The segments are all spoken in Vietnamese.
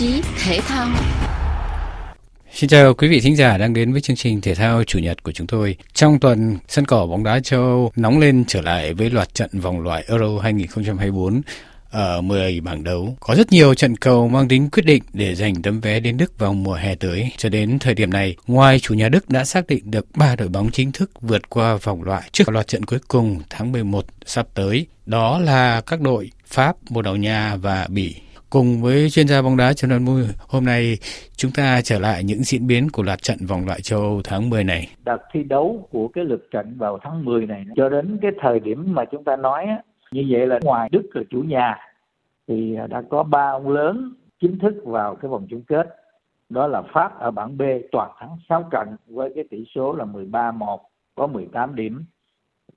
chí thể thao. Xin chào quý vị thính giả đang đến với chương trình thể thao chủ nhật của chúng tôi. Trong tuần, sân cỏ bóng đá châu Âu nóng lên trở lại với loạt trận vòng loại Euro 2024 ở 10 bảng đấu. Có rất nhiều trận cầu mang tính quyết định để giành tấm vé đến Đức vào mùa hè tới. Cho đến thời điểm này, ngoài chủ nhà Đức đã xác định được 3 đội bóng chính thức vượt qua vòng loại trước loạt trận cuối cùng tháng 11 sắp tới. Đó là các đội Pháp, Bồ Đào Nha và Bỉ. Cùng với chuyên gia bóng đá Trần Văn Mui, hôm nay chúng ta trở lại những diễn biến của loạt trận vòng loại châu Âu tháng 10 này. Đợt thi đấu của cái lượt trận vào tháng 10 này cho đến cái thời điểm mà chúng ta nói như vậy là ngoài Đức là chủ nhà thì đã có ba ông lớn chính thức vào cái vòng chung kết đó là Pháp ở bảng B toàn thắng 6 trận với cái tỷ số là 13-1 có 18 điểm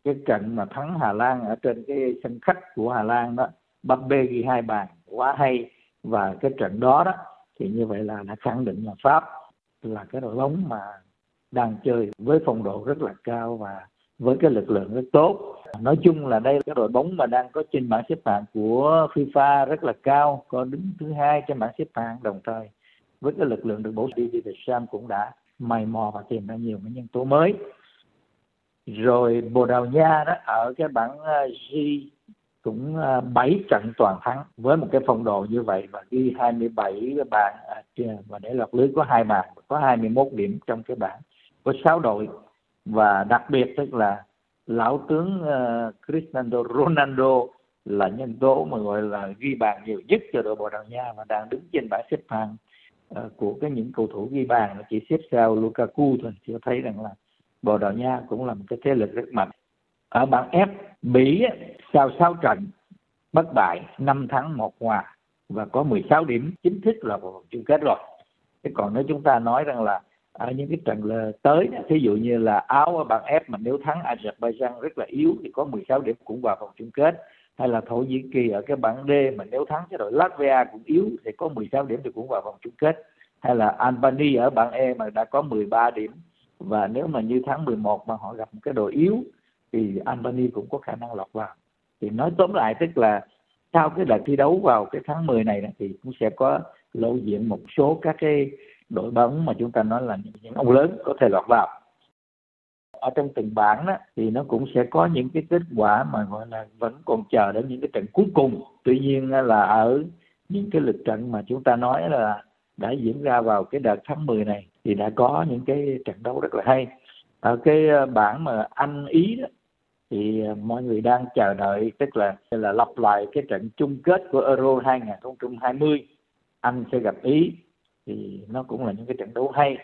cái trận mà thắng Hà Lan ở trên cái sân khách của Hà Lan đó Mbappe ghi hai bàn quá hay. Và cái trận đó đó, thì như vậy là đã khẳng định là Pháp là cái đội bóng mà đang chơi với phong độ rất là cao và với cái lực lượng rất tốt. Nói chung là đây là cái đội bóng mà đang có trên bảng xếp hạng của FIFA rất là cao, có đứng thứ hai trên bảng xếp hạng. Đồng thời, với cái lực lượng được bổ sung thì Sam cũng đã mày mò và tìm ra nhiều cái nhân tố mới. Rồi Bồ Đào Nha đó, ở cái bảng ờ, G cũng à, 7 trận toàn thắng với một cái phong độ như vậy và ghi 27 bàn và để lọt lưới có hai bàn có 21 điểm trong cái bảng có 6 đội. Và đặc biệt tức là lão tướng uh, Cristiano Ronaldo là nhân tố mà gọi là ghi bàn nhiều nhất cho đội Bồ Đào Nha và đang đứng trên bảng xếp hạng uh, của cái những cầu thủ ghi bàn. Chỉ xếp sau Lukaku thôi cho thấy rằng là Bồ Đào Nha cũng là một cái thế lực rất mạnh ở bảng F, Bỉ sau 6 trận, bất bại 5 thắng, một hòa, và có 16 điểm, chính thức là vào vòng chung kết rồi. Thế còn nếu chúng ta nói rằng là ở những cái trận tới, thí dụ như là áo ở bảng F mà nếu thắng Azerbaijan rất là yếu thì có 16 điểm cũng vào vòng chung kết. Hay là Thổ Nhĩ Kỳ ở cái bảng D mà nếu thắng cái đội Latvia cũng yếu thì có 16 điểm thì cũng vào vòng chung kết. Hay là Albania ở bảng E mà đã có 13 điểm, và nếu mà như tháng 11 mà họ gặp một cái đội yếu thì Albany cũng có khả năng lọt vào. Thì nói tóm lại, tức là sau cái đợt thi đấu vào cái tháng 10 này thì cũng sẽ có lộ diện một số các cái đội bóng mà chúng ta nói là những ông lớn có thể lọt vào. Ở trong từng bảng đó, thì nó cũng sẽ có những cái kết quả mà gọi là vẫn còn chờ đến những cái trận cuối cùng. Tuy nhiên là ở những cái lịch trận mà chúng ta nói là đã diễn ra vào cái đợt tháng 10 này, thì đã có những cái trận đấu rất là hay. Ở cái ờ, bảng mà Anh Ý đó thì à, mọi người đang chờ đợi tức là là lặp lại cái trận chung kết của Euro 2020 Anh sẽ gặp Ý thì nó cũng là những cái trận đấu hay.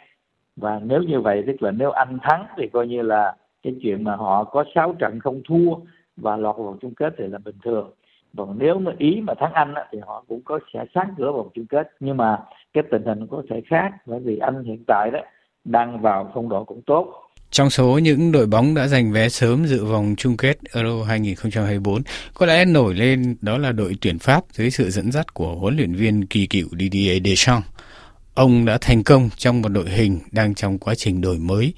Và nếu như vậy tức là nếu anh thắng thì coi như là cái chuyện mà họ có 6 trận không thua và lọt vào vòng chung kết thì là bình thường. Còn nếu mà ý mà thắng anh á, thì họ cũng có sẽ sáng cửa vòng chung kết. Nhưng mà cái tình hình có thể khác bởi vì anh hiện tại đó đang vào phong độ cũng tốt trong số những đội bóng đã giành vé sớm dự vòng chung kết Euro 2024, có lẽ nổi lên đó là đội tuyển Pháp dưới sự dẫn dắt của huấn luyện viên kỳ cựu Didier Deschamps. Ông đã thành công trong một đội hình đang trong quá trình đổi mới.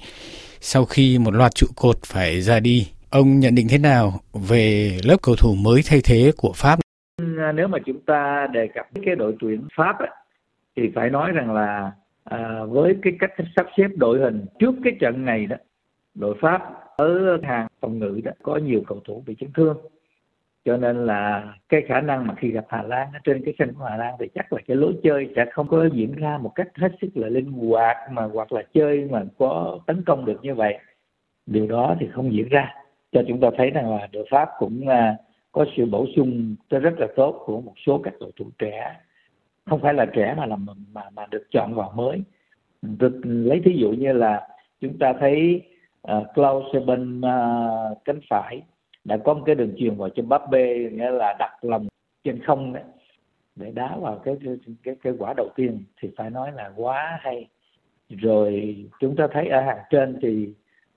Sau khi một loạt trụ cột phải ra đi, ông nhận định thế nào về lớp cầu thủ mới thay thế của Pháp? Nếu mà chúng ta đề cập cái đội tuyển Pháp ấy, thì phải nói rằng là à, với cái cách sắp xếp đội hình trước cái trận này đó, đội Pháp ở hàng phòng ngự đó có nhiều cầu thủ bị chấn thương. Cho nên là cái khả năng mà khi gặp Hà Lan ở trên cái sân của Hà Lan thì chắc là cái lối chơi sẽ không có diễn ra một cách hết sức là linh hoạt mà hoặc là chơi mà có tấn công được như vậy. Điều đó thì không diễn ra. Cho chúng ta thấy rằng là đội Pháp cũng à, có sự bổ sung rất là tốt của một số các cầu thủ trẻ không phải là trẻ mà là mà mà được chọn vào mới. Được lấy thí dụ như là chúng ta thấy ờ, uh, Klaus bên uh, ờ, cánh phải đã có một cái đường truyền vào cho Mbappe nghĩa là đặt lòng trên không đấy. Để đá vào cái cái cái quả đầu tiên thì phải nói là quá hay. Rồi chúng ta thấy ở hàng trên thì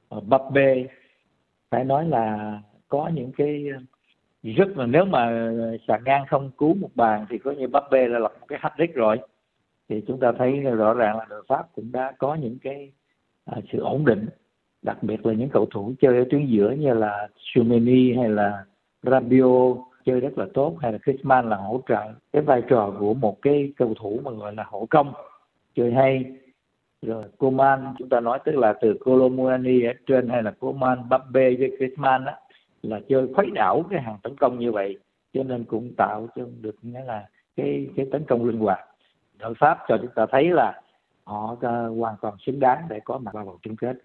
ờ, Mbappe phải nói là có những cái rất là nếu mà sàn ngang không cứu một bàn thì có như Mbappe là lập một cái hat-trick rồi. Thì chúng ta thấy rõ ràng là đội Pháp cũng đã có những cái à, sự ổn định đặc biệt là những cầu thủ chơi ở tuyến giữa như là Sumeni hay là Rabiot chơi rất là tốt hay là Griezmann là hỗ trợ cái vai trò của một cái cầu thủ mà gọi là hậu công chơi hay. Rồi Coman chúng ta nói tức là từ Colomani ở trên hay là Coman, Mbappe với Griezmann á là chơi khuấy đảo cái hàng tấn công như vậy, cho nên cũng tạo cho được nghĩa là cái cái tấn công linh hoạt. Đội Pháp cho chúng ta thấy là họ hoàn toàn xứng đáng để có mặt vào vòng chung kết.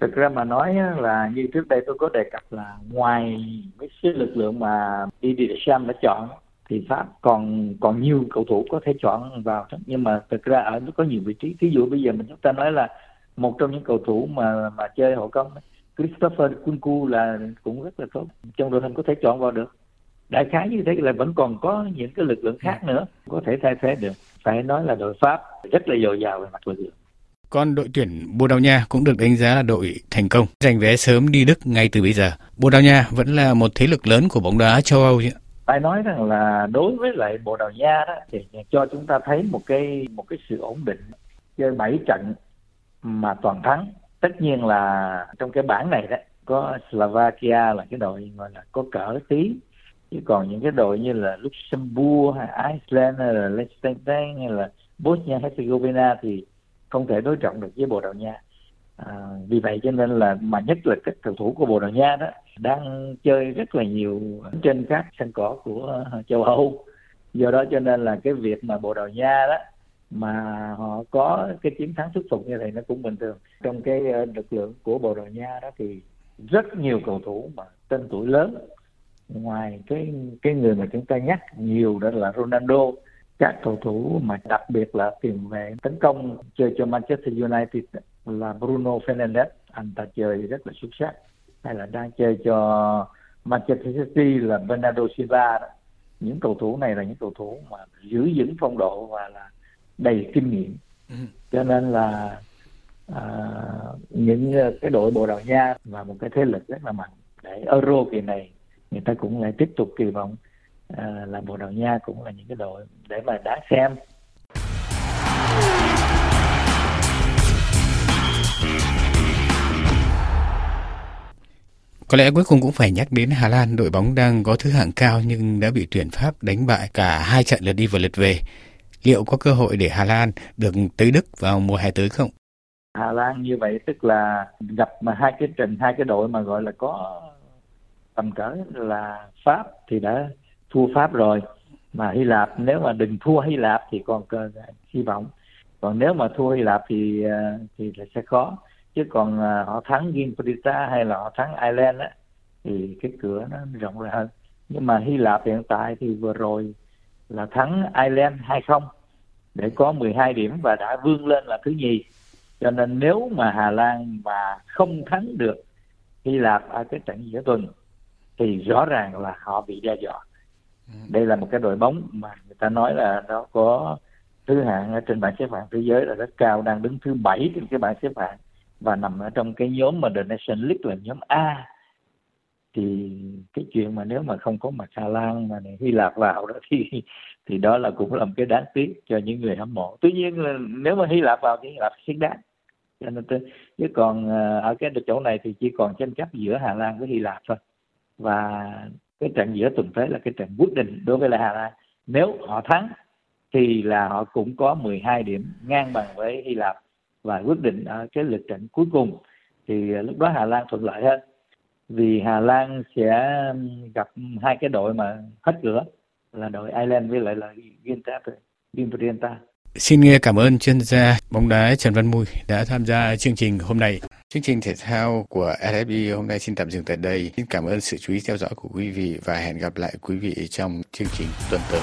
Thực ra mà nói là như trước đây tôi có đề cập là ngoài cái cái lực lượng mà Didier Deschamps đã chọn, thì Pháp còn còn nhiều cầu thủ có thể chọn vào nhưng mà thực ra ở nó có nhiều vị trí. Ví dụ bây giờ mình chúng ta nói là một trong những cầu thủ mà mà chơi hậu công Christopher Kunku là cũng rất là tốt. Trong đội hình có thể chọn vào được. Đại khái như thế là vẫn còn có những cái lực lượng khác nữa có thể thay thế được. Phải nói là đội Pháp rất là dồi dào về mặt lực lượng còn đội tuyển Bồ Đào Nha cũng được đánh giá là đội thành công, giành vé sớm đi Đức ngay từ bây giờ. Bồ Đào Nha vẫn là một thế lực lớn của bóng đá châu Âu? Phải nói rằng là đối với lại Bồ Đào Nha đó thì cho chúng ta thấy một cái một cái sự ổn định. Chơi 7 trận mà toàn thắng. Tất nhiên là trong cái bảng này đó có Slovakia là cái đội gọi là có cỡ tí. Chứ còn những cái đội như là Luxembourg hay Iceland hay là Liechtenstein hay là Bosnia Herzegovina thì không thể đối trọng được với Bồ Đào Nha. À, vì vậy cho nên là mà nhất là các cầu thủ của Bồ Đào Nha đó đang chơi rất là nhiều trên các sân cỏ của châu Âu. Do đó cho nên là cái việc mà Bồ Đào Nha đó mà họ có cái chiến thắng thuyết phục như vậy nó cũng bình thường. Trong cái ờ, lực lượng của Bồ Đào Nha đó thì rất nhiều cầu thủ mà tên tuổi lớn. Ngoài cái cái người mà chúng ta nhắc nhiều đó là Ronaldo, các cầu thủ mà đặc biệt là tiền vệ tấn công chơi cho Manchester United là Bruno Fernandes. Anh ta chơi rất là xuất sắc. Hay là đang chơi cho Manchester City là Bernardo Silva đó. những cầu thủ này là những cầu thủ mà giữ vững phong độ và là đầy kinh nghiệm ừ. cho nên là à, những cái đội Bồ Đào Nha và một cái thế lực rất là mạnh để Euro kỳ này người ta cũng lại tiếp tục kỳ vọng à, là Bồ Đào Nha cũng là những cái đội để mà đáng xem Có lẽ cuối cùng cũng phải nhắc đến Hà Lan, đội bóng đang có thứ hạng cao nhưng đã bị tuyển Pháp đánh bại cả hai trận lượt đi và lượt về. Liệu có cơ hội để Hà Lan được tới Đức vào mùa hè tới không? Hà Lan như vậy tức là gặp mà hai cái trình, hai cái đội mà gọi là có tầm cỡ là Pháp thì đã thua Pháp rồi. Mà Hy Lạp, nếu mà đừng thua Hy Lạp thì còn cơ, hy vọng. Còn nếu mà thua Hy Lạp thì ờ, thì là sẽ khó. Chứ còn ờ, họ thắng Gibraltar hay là họ thắng Ireland á, thì cái cửa nó rộng ra hơn. Nhưng mà Hy Lạp hiện tại thì vừa rồi là thắng Ireland 2-0 để có 12 điểm và đã vươn lên là thứ nhì. Cho nên nếu mà Hà Lan mà không thắng được Hy Lạp ở cái trận giữa tuần thì rõ ràng là họ bị đe dọa. Đây là một cái đội bóng mà người ta nói là nó có thứ hạng ở trên bảng xếp hạng thế giới là rất cao đang đứng thứ bảy trên cái bảng xếp hạng và nằm ở trong cái nhóm mà The Nation League là nhóm A thì cái chuyện mà nếu mà không có mặt Hà Lan mà Hy Lạp vào đó thì thì đó là cũng là một cái đáng tiếc cho những người hâm mộ. Tuy nhiên là nếu mà Hy Lạp vào thì Hy Lạp xứng đáng. Cho nên tôi, chứ còn ờ, ở cái chỗ này thì chỉ còn tranh chấp giữa Hà Lan với Hy Lạp thôi. Và cái trận giữa tuần tới là cái trận quyết định đối với là Hà Lan. Nếu họ thắng thì là họ cũng có 12 điểm ngang bằng với Hy Lạp. Và quyết định ở cái lượt trận cuối cùng thì ờ, lúc đó Hà Lan thuận lợi hơn vì Hà Lan sẽ gặp hai cái đội mà hết cửa là đội Ireland với lại là Gibraltar. Xin cảm ơn chuyên gia bóng đá Trần Văn Mùi đã tham gia chương trình hôm nay. Chương trình thể thao của RFI hôm nay xin tạm dừng tại đây. Xin cảm ơn sự chú ý theo dõi của quý vị và hẹn gặp lại quý vị trong chương trình tuần tới.